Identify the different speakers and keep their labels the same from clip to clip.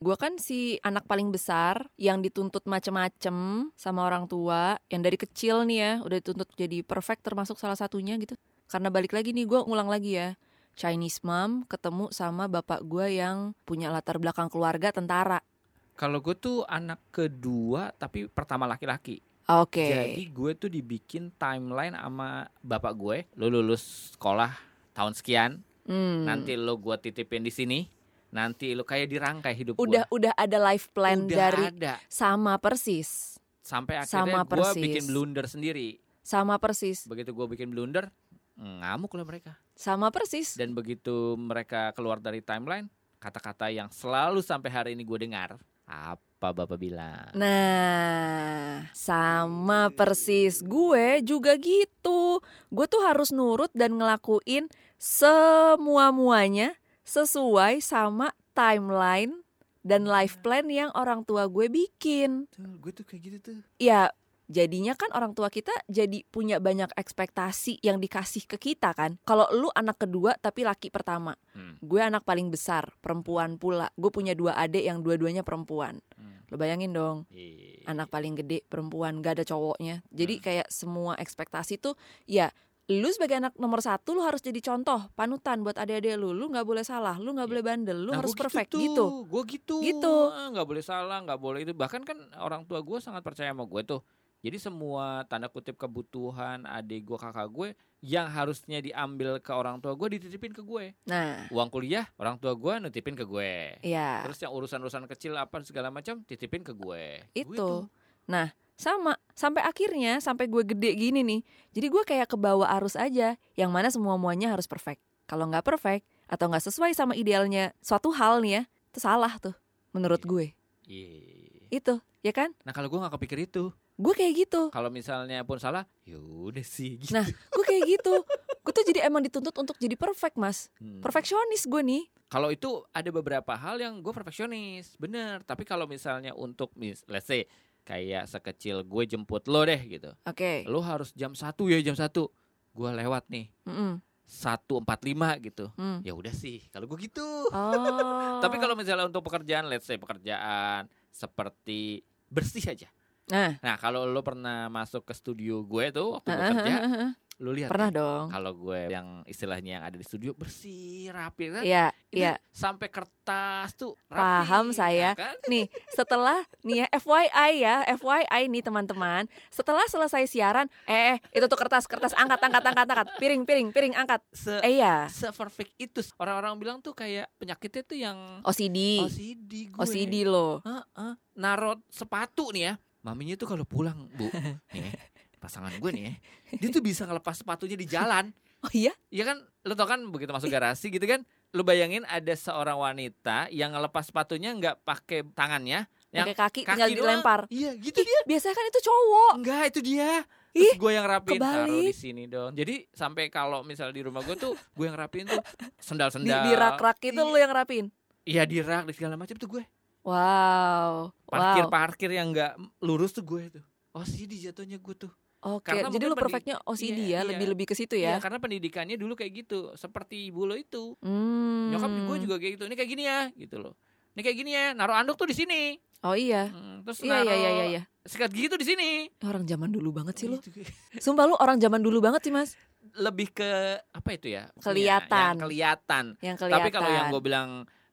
Speaker 1: Gue kan si anak paling besar yang dituntut macem-macem sama orang tua, yang dari kecil nih ya udah dituntut jadi perfect termasuk salah satunya gitu. Karena balik lagi nih gue ngulang lagi ya. Chinese mom ketemu sama bapak gue yang punya latar belakang keluarga tentara.
Speaker 2: Kalau gue tuh anak kedua tapi pertama laki-laki.
Speaker 1: Oke.
Speaker 2: Jadi gue tuh dibikin timeline sama bapak gue. Lo lulus sekolah tahun sekian,
Speaker 1: Hmm.
Speaker 2: nanti lo gue titipin di sini. Nanti lo kayak dirangkai hidup
Speaker 1: udah
Speaker 2: gue.
Speaker 1: udah ada life plan
Speaker 2: Udah
Speaker 1: dari
Speaker 2: ada.
Speaker 1: sama persis.
Speaker 2: Sampai
Speaker 1: sama
Speaker 2: akhirnya gue
Speaker 1: persis.
Speaker 2: bikin blunder sendiri.
Speaker 1: Sama persis.
Speaker 2: Begitu gue bikin blunder, ngamuk lah mereka.
Speaker 1: Sama persis.
Speaker 2: Dan begitu mereka keluar dari timeline, kata-kata yang selalu sampai hari ini gue dengar, apa bapak bilang?
Speaker 1: Nah, sama persis. Gue juga gitu. Gue tuh harus nurut dan ngelakuin semua-muanya sesuai sama timeline dan life plan yang orang tua gue bikin.
Speaker 2: Tuh, gue tuh kayak gitu tuh.
Speaker 1: Ya, jadinya kan orang tua kita jadi punya banyak ekspektasi yang dikasih ke kita kan. Kalau lu anak kedua tapi laki pertama.
Speaker 2: Hmm.
Speaker 1: Gue anak paling besar, perempuan pula. Gue punya dua adik yang dua-duanya perempuan.
Speaker 2: Hmm.
Speaker 1: Lo bayangin dong,
Speaker 2: Iya.
Speaker 1: anak paling gede perempuan gak ada cowoknya jadi
Speaker 2: Hmm.
Speaker 1: kayak semua ekspektasi tuh ya lu sebagai anak nomor satu lu harus jadi contoh panutan buat adik-adik lu lu nggak boleh salah lu nggak
Speaker 2: Iya.
Speaker 1: boleh bandel lu
Speaker 2: Nah,
Speaker 1: harus
Speaker 2: gua
Speaker 1: perfect
Speaker 2: tuh,
Speaker 1: gitu
Speaker 2: Gue gitu.
Speaker 1: Gitu.
Speaker 2: Nggak boleh salah, nggak boleh itu. Bahkan kan orang tua gue sangat percaya sama gue tuh. Jadi semua tanda kutip kebutuhan adik gue, kakak gue yang harusnya diambil ke orang tua gue dititipin ke gue.
Speaker 1: nah
Speaker 2: Uang kuliah orang tua gue nitipin ke gue.
Speaker 1: ya
Speaker 2: Terus yang urusan-urusan kecil apa segala macam titipin ke gue. Gue
Speaker 1: itu nah sama sampai akhirnya sampai gue gede gini nih jadi gue kayak ke bawah arus aja yang mana semua muanya harus perfect kalau nggak perfect atau nggak sesuai sama idealnya suatu hal nih ya itu salah tuh menurut
Speaker 2: Iya.
Speaker 1: gue
Speaker 2: Iya.
Speaker 1: itu ya kan
Speaker 2: Nah kalau gue nggak kepikir itu,
Speaker 1: gue kayak gitu
Speaker 2: kalau misalnya pun salah, yaudah sih. Gitu.
Speaker 1: Nah, gue kayak gitu. Gue tuh jadi emang dituntut untuk jadi perfect, Mas.
Speaker 2: Hmm.
Speaker 1: Perfeksionis gue nih.
Speaker 2: Kalau itu ada beberapa hal yang gue perfeksionis, bener. Tapi kalau misalnya untuk mis, let's say kayak sekecil gue jemput lo deh gitu,
Speaker 1: Oke.
Speaker 2: lo harus jam satu ya jam satu, gue lewat nih satu empat lima gitu,
Speaker 1: Hmm.
Speaker 2: ya udah sih. Kalau gue gitu.
Speaker 1: Oh.
Speaker 2: Tapi kalau misalnya untuk pekerjaan, let's say pekerjaan seperti bersih aja.
Speaker 1: nah,
Speaker 2: Nah kalau lo pernah masuk ke studio gue tuh waktu gue kerja, lo lihat
Speaker 1: pernah
Speaker 2: nih,
Speaker 1: dong.
Speaker 2: kalau gue yang istilahnya yang ada di studio bersih rapi kan
Speaker 1: Iya, iya.
Speaker 2: sampai kertas tuh
Speaker 1: Paham
Speaker 2: rapi,
Speaker 1: saya.
Speaker 2: ya kan?
Speaker 1: Nih, setelah nih ya FYI ya, FYI nih teman-teman. Setelah selesai siaran, eh, eh itu tuh kertas, kertas angkat, angkat, angkat, angkat. Piring, piring, piring angkat.
Speaker 2: Se
Speaker 1: Eh ya,
Speaker 2: se perfect itu orang-orang bilang tuh kayak penyakitnya tuh yang
Speaker 1: OCD.
Speaker 2: OCD gue.
Speaker 1: OCD loh.
Speaker 2: Heeh. Narot sepatu nih ya. Maminya tuh kalau pulang, Bu. nih, pasangan gue nih ya. Dia tuh bisa ngelepas sepatunya di jalan.
Speaker 1: Oh iya?
Speaker 2: Iya kan, lo tau kan begitu masuk garasi gitu kan, lo bayangin ada seorang wanita yang ngelepas sepatunya nggak pakai tangannya, yang
Speaker 1: Pakai kaki,
Speaker 2: kaki
Speaker 1: tinggal
Speaker 2: doang.
Speaker 1: dilempar.
Speaker 2: Iya, gitu dia.
Speaker 1: Biasanya kan itu cowok.
Speaker 2: Enggak, itu dia.
Speaker 1: Ih,
Speaker 2: Terus gue yang rapiin taruh di sini dong. Jadi sampai kalau misalnya di rumah gue tuh gue yang rapiin tuh
Speaker 1: Di,
Speaker 2: sendal-sendal.
Speaker 1: di rak-rak itu lu yang rapin.
Speaker 2: Iya di rak di segala macam tuh gue.
Speaker 1: Wow.
Speaker 2: Parkir
Speaker 1: wow.
Speaker 2: yang enggak lurus tuh gue tuh. Oh sih di jatuhnya gue tuh.
Speaker 1: Oke,
Speaker 2: Karena
Speaker 1: jadi lu perfectnya OCD
Speaker 2: Iya,
Speaker 1: ya,
Speaker 2: iya.
Speaker 1: lebih-lebih ke situ
Speaker 2: Iya
Speaker 1: ya.
Speaker 2: karena pendidikannya dulu kayak gitu. Seperti ibu lo itu.
Speaker 1: Hmm.
Speaker 2: Nyokap gue juga kayak gitu. Ini kayak gini ya gitu loh. Ini kayak gini ya. Naruh anduk tuh di sini.
Speaker 1: Oh iya.
Speaker 2: Hmm, terus
Speaker 1: Iya iya
Speaker 2: naruh
Speaker 1: iya iya iya.
Speaker 2: sikat gigi tuh di sini.
Speaker 1: Orang zaman dulu banget sih lu.
Speaker 2: Gitu.
Speaker 1: Sumpah lu orang zaman dulu banget sih, Mas.
Speaker 2: Lebih ke apa itu ya?
Speaker 1: Kelihatan.
Speaker 2: Yang kelihatan.
Speaker 1: Yang kelihatan.
Speaker 2: Tapi kalau yang gue bilang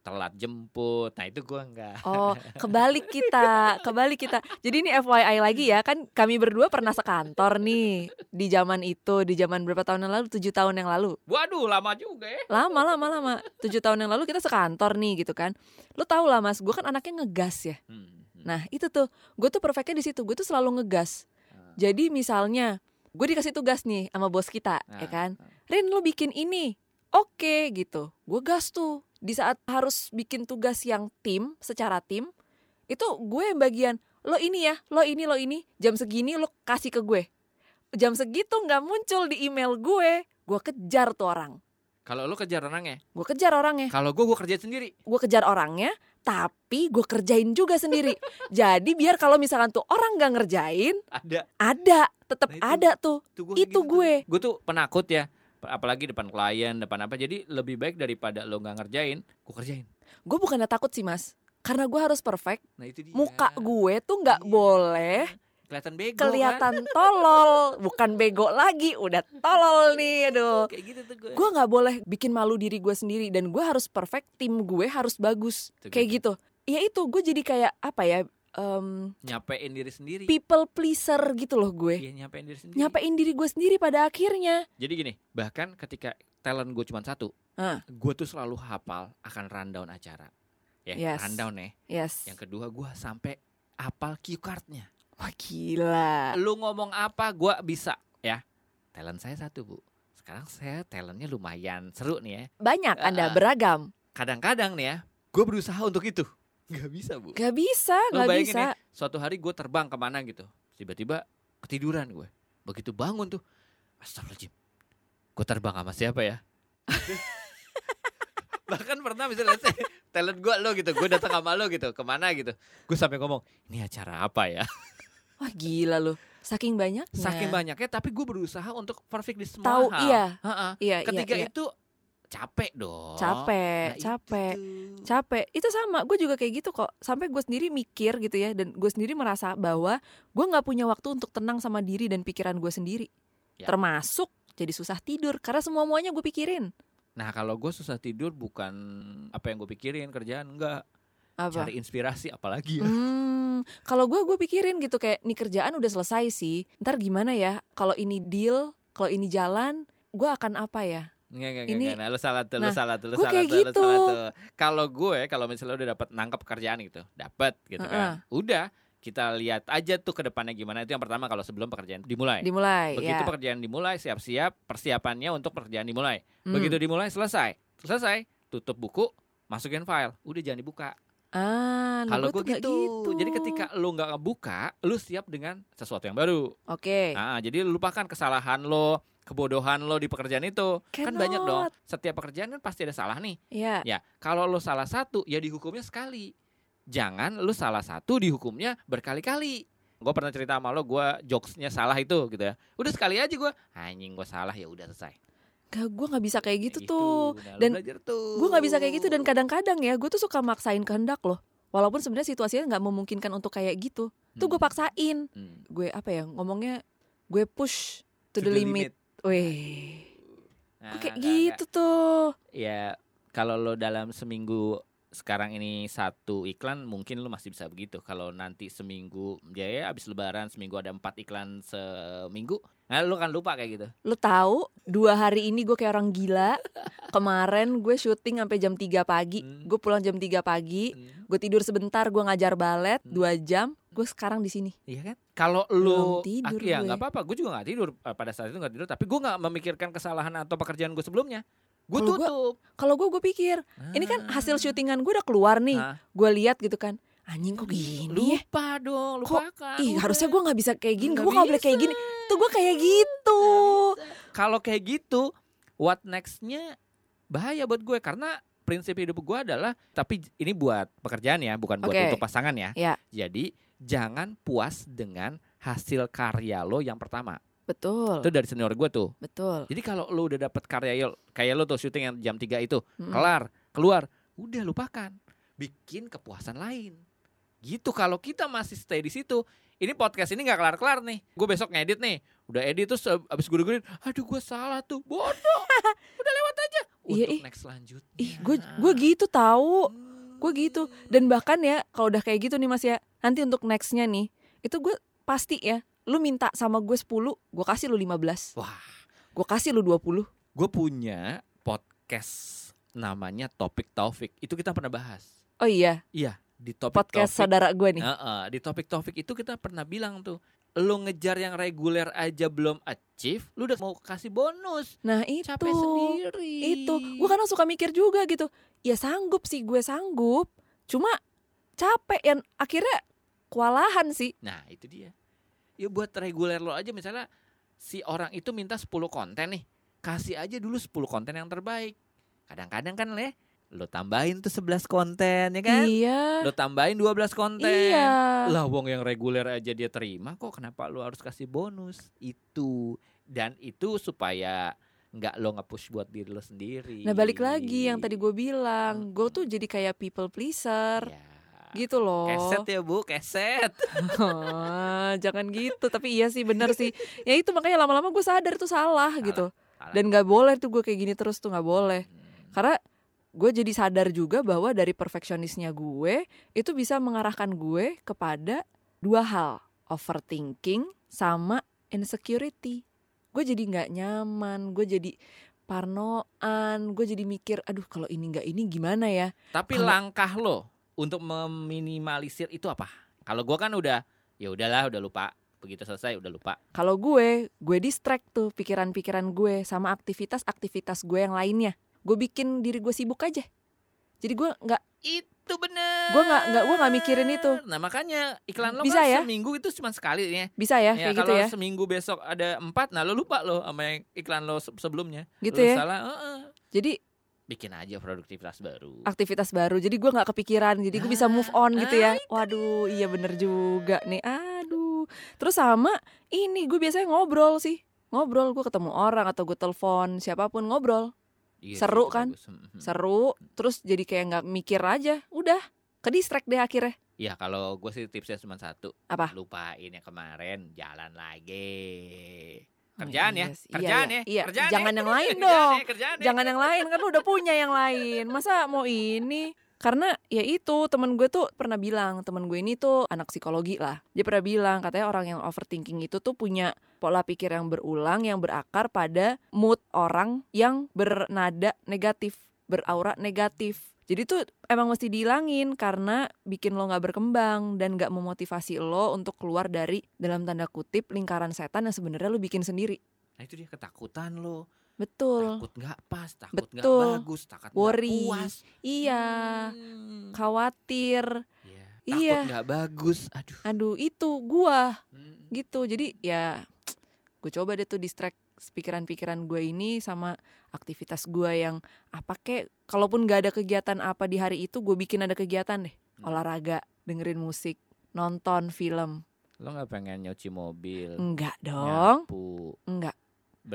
Speaker 2: telat jemput, nah itu gue enggak.
Speaker 1: Oh, kebalik kita, kebalik kita. Jadi ini FYI lagi ya, kan kami berdua pernah sekantor nih di zaman itu, di zaman berapa tahun yang lalu? Tujuh tahun yang lalu.
Speaker 2: Waduh, lama juga ya.
Speaker 1: Lama, lama, lama. Tujuh tahun yang lalu kita sekantor nih gitu kan. Lu tau lah mas, gue kan anaknya ngegas ya.
Speaker 2: Hmm, hmm.
Speaker 1: Nah itu tuh, gue tuh perfectnya di situ. Gue tuh selalu ngegas.
Speaker 2: Ah.
Speaker 1: Jadi misalnya, gue dikasih tugas nih sama bos kita,
Speaker 2: Ah,
Speaker 1: ya kan?
Speaker 2: ah.
Speaker 1: Rin lu bikin ini, oke gitu. Gue gas tuh. Di saat harus bikin tugas yang tim, secara tim, itu gue yang bagian lo ini ya, lo ini, lo ini, jam segini lo kasih ke gue. Jam segitu nggak muncul di email gue, gue kejar tuh orang.
Speaker 2: Kalau lu kejar orangnya,
Speaker 1: Gue kejar orangnya,
Speaker 2: kalau gue gue kerjain sendiri.
Speaker 1: gue kejar orangnya, tapi gue kerjain juga sendiri. Jadi biar kalau misalkan tuh orang nggak ngerjain,
Speaker 2: Ada.
Speaker 1: ada, tetap
Speaker 2: Nah, itu-
Speaker 1: ada tuh. Itu gue.
Speaker 2: Gue tuh penakut ya. Apalagi depan klien, depan apa. Jadi lebih baik daripada lo nggak ngerjain, gue kerjain.
Speaker 1: Gue bukannya takut sih mas, karena gue harus perfect
Speaker 2: Nah itu dia.
Speaker 1: muka gue tuh nggak
Speaker 2: Iya.
Speaker 1: boleh
Speaker 2: kelihatan bego kan?
Speaker 1: kelihatan tolol bukan bego lagi udah tolol nih aduh
Speaker 2: Kayak gitu tuh gue.
Speaker 1: gue nggak boleh bikin malu diri gue sendiri dan gue harus perfect tim gue harus bagus
Speaker 2: Tuh,
Speaker 1: kayak
Speaker 2: gitu.
Speaker 1: gitu ya itu gue jadi kayak apa ya em,
Speaker 2: Nyapein diri sendiri.
Speaker 1: people pleaser gitu loh gue
Speaker 2: Iya nyapein diri sendiri.
Speaker 1: nyapain diri gue sendiri pada akhirnya
Speaker 2: Jadi gini, bahkan ketika talent gue cuma satu,
Speaker 1: Ah.
Speaker 2: gue tuh selalu hafal akan rundown acara. Ya,
Speaker 1: Yes.
Speaker 2: rundown ya.
Speaker 1: yes
Speaker 2: Yang kedua gue sampai hafal cue cardnya.
Speaker 1: wah gila
Speaker 2: Lu ngomong apa, gue bisa ya. Talent saya satu bu. Sekarang saya talentnya lumayan seru nih ya.
Speaker 1: banyak anda
Speaker 2: Ah.
Speaker 1: beragam
Speaker 2: Kadang-kadang nih ya, gue berusaha untuk itu. Gak bisa bu.
Speaker 1: Gak bisa,
Speaker 2: Lu
Speaker 1: gak
Speaker 2: bayangin
Speaker 1: bisa.
Speaker 2: ya, suatu hari gue terbang ke mana gitu. Tiba-tiba ketiduran gue. Begitu bangun tuh, astagfirullahaladzim. Gue terbang sama siapa ya? Bahkan pernah misalnya say, talent gue lo gitu. Gue datang sama lo gitu. Ke mana gitu. Gue sampai ngomong, ini acara apa ya?
Speaker 1: Wah gila lu. Saking banyaknya.
Speaker 2: Saking banyaknya tapi gue berusaha untuk perfect di semua
Speaker 1: Tahu
Speaker 2: hal.
Speaker 1: iya.
Speaker 2: Ha-ha.
Speaker 1: Iya,
Speaker 2: Ketika
Speaker 1: iya, iya.
Speaker 2: itu capek dong.
Speaker 1: capek,
Speaker 2: Nah, itu
Speaker 1: capek.
Speaker 2: tuh.
Speaker 1: Capek. Itu sama, gue juga kayak gitu kok. Sampai gue sendiri mikir gitu ya dan gue sendiri merasa bahwa gue nggak punya waktu untuk tenang sama diri dan pikiran gue sendiri.
Speaker 2: Ya.
Speaker 1: Termasuk jadi susah tidur karena semua muanya gue pikirin.
Speaker 2: Nah kalau gue susah tidur bukan apa yang gue pikirin kerjaan enggak
Speaker 1: Apa?
Speaker 2: cari inspirasi apalagi ya.
Speaker 1: Hmm, kalau gue gue pikirin gitu kayak nih kerjaan udah selesai sih. Ntar gimana ya? Kalau ini deal, kalau ini jalan, gue akan apa ya?
Speaker 2: Nggak, nggak,
Speaker 1: Ini-
Speaker 2: nggak, nggak. Lu salah tuh, lu
Speaker 1: nah,
Speaker 2: salah tuh, lu
Speaker 1: gua
Speaker 2: salah tuh, lu
Speaker 1: gitu.
Speaker 2: salah tuh. Kalau gue, kalau misalnya udah dapat nangkep pekerjaan gitu, dapat gitu kan. Udah, kita lihat aja tuh ke depannya gimana. Itu yang pertama kalau sebelum pekerjaan dimulai.
Speaker 1: Dimulai
Speaker 2: Begitu
Speaker 1: ya.
Speaker 2: pekerjaan dimulai, siap-siap persiapannya untuk pekerjaan dimulai.
Speaker 1: Hmm.
Speaker 2: Begitu dimulai, selesai. Selesai, tutup buku, masukin file. Udah jangan dibuka.
Speaker 1: Ah,
Speaker 2: Kalau
Speaker 1: gue
Speaker 2: gue gitu. Jadi ketika lu nggak ngebuka, lu siap dengan sesuatu yang baru.
Speaker 1: Oke.
Speaker 2: Nah, jadi lu lupakan kesalahan lo, kebodohan lo di pekerjaan itu. Kan banyak dong. Setiap pekerjaan kan pasti ada salah nih.
Speaker 1: Ya.
Speaker 2: Ya, kalau lo salah satu, ya dihukumnya sekali. Jangan lu salah satu dihukumnya berkali-kali. Gue pernah cerita sama lo, gue jokesnya salah itu gitu ya. Udah sekali aja gue, anjing gue salah ya udah selesai.
Speaker 1: Gak, gue nggak bisa kayak gitu
Speaker 2: Kayak
Speaker 1: tuh.
Speaker 2: Nah,
Speaker 1: Dan. Gue nggak bisa kayak gitu dan kadang-kadang ya, gue tuh suka maksain kehendak loh. Walaupun sebenarnya situasinya nggak memungkinkan untuk kayak gitu. Tuh gue
Speaker 2: Hmm,
Speaker 1: paksain.
Speaker 2: hmm.
Speaker 1: Gue apa ya ngomongnya? Gue push to, the, limit. Wih,
Speaker 2: Nah,
Speaker 1: Gue kayak gitu tuh.
Speaker 2: ya kalau lo dalam seminggu sekarang ini satu iklan mungkin lo masih bisa begitu kalau nanti seminggu ya, ya abis lebaran seminggu ada empat iklan seminggu nah lo kan lupa kayak gitu
Speaker 1: Lo tahu dua hari ini gue kayak orang gila. Kemarin gue syuting sampai jam 3 pagi.
Speaker 2: Hmm.
Speaker 1: Gue pulang jam 3 pagi.
Speaker 2: Hmm,
Speaker 1: Gue tidur sebentar, gue ngajar balet
Speaker 2: Hmm.
Speaker 1: dua jam. Gue sekarang di sini.
Speaker 2: iya kan kalau
Speaker 1: Belum tidur
Speaker 2: ya
Speaker 1: gue.
Speaker 2: nggak apa-apa gue juga nggak tidur Eh, pada saat itu nggak tidur tapi gue nggak memikirkan kesalahan atau pekerjaan gue sebelumnya gue tutup
Speaker 1: Kalau gue gue pikir, ini kan hasil
Speaker 2: Ah.
Speaker 1: syutingan gue udah keluar nih.
Speaker 2: Ah.
Speaker 1: Gue lihat gitu kan. Anjing kok gini ya?
Speaker 2: lupa dong
Speaker 1: Kok-
Speaker 2: lupakan
Speaker 1: Ih
Speaker 2: udah.
Speaker 1: harusnya gue nggak bisa kayak gini, gue nggak boleh kayak gini. Tuh gue kayak gitu.
Speaker 2: kalau kayak gitu what nextnya bahaya buat gue karena prinsip hidup gue adalah tapi ini buat pekerjaan ya bukan buat
Speaker 1: Oke.
Speaker 2: untuk pasangan ya
Speaker 1: Ya.
Speaker 2: jadi jangan puas dengan hasil karya lo yang pertama
Speaker 1: Betul,
Speaker 2: itu dari senior gue tuh
Speaker 1: betul.
Speaker 2: jadi kalau lo udah dapet karya lo kayak lo tuh syuting yang jam 3 itu
Speaker 1: Mm-mm.
Speaker 2: kelar keluar udah lupakan bikin kepuasan lain gitu kalau kita masih stay di situ ini podcast ini nggak kelar kelar nih gue besok ngedit nih udah edit terus ab- abis gue dengerin aduh gue salah tuh bodoh udah lewat aja
Speaker 1: Iya,
Speaker 2: untuk
Speaker 1: ih.
Speaker 2: next selanjutnya
Speaker 1: Ih, gue gue gitu tahu.
Speaker 2: Hmm.
Speaker 1: Gue gitu. Dan bahkan ya kalau udah kayak gitu nih Mas ya, nanti untuk nextnya nih, itu gue pasti ya, lu minta sama gue 10, gue kasih lu 15.
Speaker 2: wah
Speaker 1: Gue kasih lu 20.
Speaker 2: gue punya podcast namanya topik taufik itu kita pernah bahas
Speaker 1: Oh iya,
Speaker 2: iya di topik
Speaker 1: podcast saudara gue nih.
Speaker 2: Heeh, di topik-topik itu kita pernah bilang tuh lo ngejar yang reguler aja belum achieve lu udah mau kasih bonus
Speaker 1: Nah itu.
Speaker 2: capek sendiri
Speaker 1: Itu. Gue kadang suka mikir juga gitu. Ya sanggup sih gue sanggup. Cuma capek yang akhirnya kewalahan sih.
Speaker 2: nah itu dia ya buat reguler lo aja misalnya si orang itu minta 10 konten nih kasih aja dulu 10 konten yang terbaik kadang-kadang kan leh lo tambahin tuh 11 konten ya kan
Speaker 1: Iya.
Speaker 2: lo tambahin 12 konten
Speaker 1: Iya.
Speaker 2: lah wong yang reguler aja dia terima kok kenapa lo harus kasih bonus itu dan itu supaya nggak lo nge-push buat diri lo sendiri
Speaker 1: Nah balik lagi yang tadi gue bilang, gue tuh jadi kayak people pleaser.
Speaker 2: ya
Speaker 1: gitu loh.
Speaker 2: Keset ya bu, keset.
Speaker 1: Ah, jangan gitu. Tapi iya sih bener sih. Ya itu makanya lama-lama gue sadar tuh salah, gitu.
Speaker 2: Salah.
Speaker 1: Dan nggak boleh tuh gue kayak gini terus tuh nggak boleh.
Speaker 2: Hmm.
Speaker 1: Karena gue jadi sadar juga bahwa dari perfeksionisnya gue itu bisa mengarahkan gue kepada dua hal, overthinking sama insecurity. Gue jadi nggak nyaman, gue jadi parnoan, gue jadi mikir, aduh kalau ini nggak ini gimana ya?
Speaker 2: Tapi
Speaker 1: Kalau-
Speaker 2: langkah lo untuk meminimalisir itu apa? Kalau gua kan udah ya udahlah udah lupa. Begitu selesai udah lupa.
Speaker 1: Kalau gue, gue distract tuh pikiran-pikiran gue sama aktivitas-aktivitas gue yang lainnya. Gue bikin diri gue sibuk aja. Jadi gue nggak
Speaker 2: Itu bener.
Speaker 1: Gua nggak- nggak- gua nggak mikirin itu.
Speaker 2: Nah makanya iklan lo
Speaker 1: Bisa
Speaker 2: kan
Speaker 1: ya?
Speaker 2: seminggu itu cuma sekali ya.
Speaker 1: bisa ya,
Speaker 2: Ya,
Speaker 1: kayak gitu
Speaker 2: kalau
Speaker 1: ya,
Speaker 2: seminggu besok ada empat, nah lo lupa lo sama yang iklan lo se- sebelumnya.
Speaker 1: gitu
Speaker 2: Lo
Speaker 1: ya.
Speaker 2: Salah, "Heeh."
Speaker 1: Jadi
Speaker 2: bikin aja produktivitas baru.
Speaker 1: aktivitas baru. Jadi gue nggak kepikiran. Jadi gue bisa move on gitu
Speaker 2: Ah,
Speaker 1: ya. Waduh, iya bener juga nih. Aduh. Terus sama ini gue biasanya ngobrol sih. Ngobrol gue ketemu orang atau gue telepon siapa pun ngobrol.
Speaker 2: Iya
Speaker 1: seru
Speaker 2: sih,
Speaker 1: kan?
Speaker 2: bagus. Hmm.
Speaker 1: Seru. Terus jadi kayak nggak mikir aja. Udah ke distract deh akhirnya.
Speaker 2: Ya kalau gue sih tipsnya cuma satu.
Speaker 1: Apa?
Speaker 2: Lupain yang kemarin, jalan lagi.
Speaker 1: Oh,
Speaker 2: Kerjaan
Speaker 1: iya
Speaker 2: ya,
Speaker 1: sih. Iya,
Speaker 2: kerjaan
Speaker 1: iya.
Speaker 2: ya,
Speaker 1: Iya,
Speaker 2: kerjaan
Speaker 1: jangan
Speaker 2: ya.
Speaker 1: yang lain
Speaker 2: Kerjaan
Speaker 1: dong.
Speaker 2: ya, kerjaan ya.
Speaker 1: Jangan yang lain kan lu udah punya yang lain. Masa mau ini? Karena ya itu temen gue tuh pernah bilang temen gue ini tuh anak psikologi lah. Dia pernah bilang katanya orang yang overthinking itu tuh punya pola pikir yang berulang yang berakar pada mood orang yang bernada negatif, beraura negatif. Jadi tuh emang mesti dihilangin karena bikin lo nggak berkembang dan nggak memotivasi lo untuk keluar dari dalam tanda kutip lingkaran setan yang sebenarnya lo bikin sendiri.
Speaker 2: Nah itu dia ketakutan lo.
Speaker 1: Betul.
Speaker 2: Takut nggak pas, takut nggak
Speaker 1: Betul.
Speaker 2: bagus, takut nggak
Speaker 1: Worry.
Speaker 2: puas.
Speaker 1: Iya.
Speaker 2: Hmm.
Speaker 1: khawatir.
Speaker 2: Iya.
Speaker 1: Iya.
Speaker 2: Takut nggak bagus. Aduh.
Speaker 1: Aduh, itu gua
Speaker 2: Hmm.
Speaker 1: gitu. Jadi ya gue coba deh tuh distract pikiran-pikiran gue ini sama aktivitas gua yang apa kek kalaupun gak ada kegiatan apa di hari itu gue bikin ada kegiatan deh
Speaker 2: Hmm.
Speaker 1: olahraga dengerin musik nonton film
Speaker 2: Lo nggak pengen nyuci mobil,
Speaker 1: enggak dong
Speaker 2: nyapu,
Speaker 1: enggak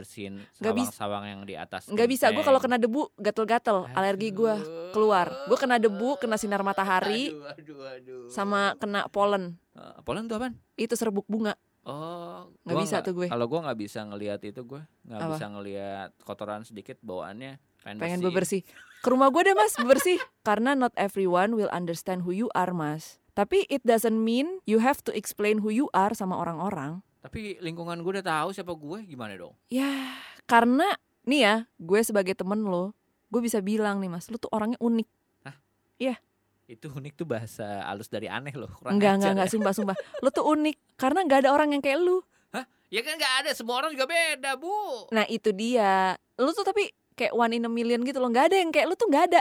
Speaker 2: bersihin sawang-sawang yang di atas.
Speaker 1: nggak bisa gue kalau kena debu gatel-gatel alergi gue keluar. Gua kena debu, kena sinar matahari,
Speaker 2: Aduh, aduh, aduh.
Speaker 1: sama kena polen
Speaker 2: Eh, polen tuh apaan?
Speaker 1: itu serbuk bunga
Speaker 2: Oh,
Speaker 1: Nggak
Speaker 2: gua
Speaker 1: bisa tuh gue.
Speaker 2: Kalau gue nggak bisa ngelihat itu gue nggak
Speaker 1: Apa?
Speaker 2: bisa ngelihat kotoran sedikit bawaannya pengen,
Speaker 1: pengen bebersih ke rumah gue deh mas bebersih karena not everyone will understand who you are mas tapi it doesn't mean you have to explain who you are sama orang-orang
Speaker 2: Tapi lingkungan gue udah tahu siapa gue gimana dong?
Speaker 1: ya karena nih ya gue sebagai temen lo gue bisa bilang nih mas lu tuh orangnya unik
Speaker 2: Itu unik tuh bahasa halus dari aneh loh. kurang
Speaker 1: enggak enggak enggak
Speaker 2: ya.
Speaker 1: sumpah sumpah lu tuh unik karena nggak ada orang yang kayak lu
Speaker 2: Ya kan nggak ada semua orang juga beda bu.
Speaker 1: nah itu dia lu tuh tapi kayak one in a million gitu loh nggak ada yang kayak lu tuh nggak ada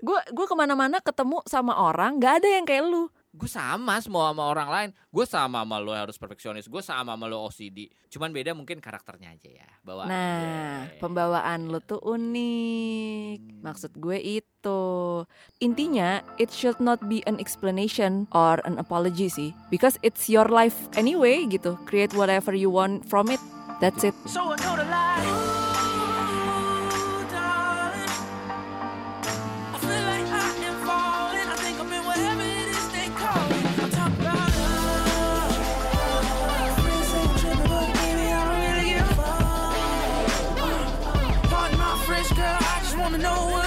Speaker 1: gue gue ke mana-mana ketemu sama orang nggak ada yang kayak lu
Speaker 2: Gue sama semua sama orang lain. Gue sama sama lo harus perfeksionis. Gue sama sama lo OCD. Cuman beda mungkin karakternya aja ya. Bawa.
Speaker 1: Nah, pembawaan lu tuh unik. Maksud gue itu. Intinya, it should not be an explanation or an apology sih. Because it's your life anyway gitu. Create whatever you want from it. That's it.
Speaker 3: So know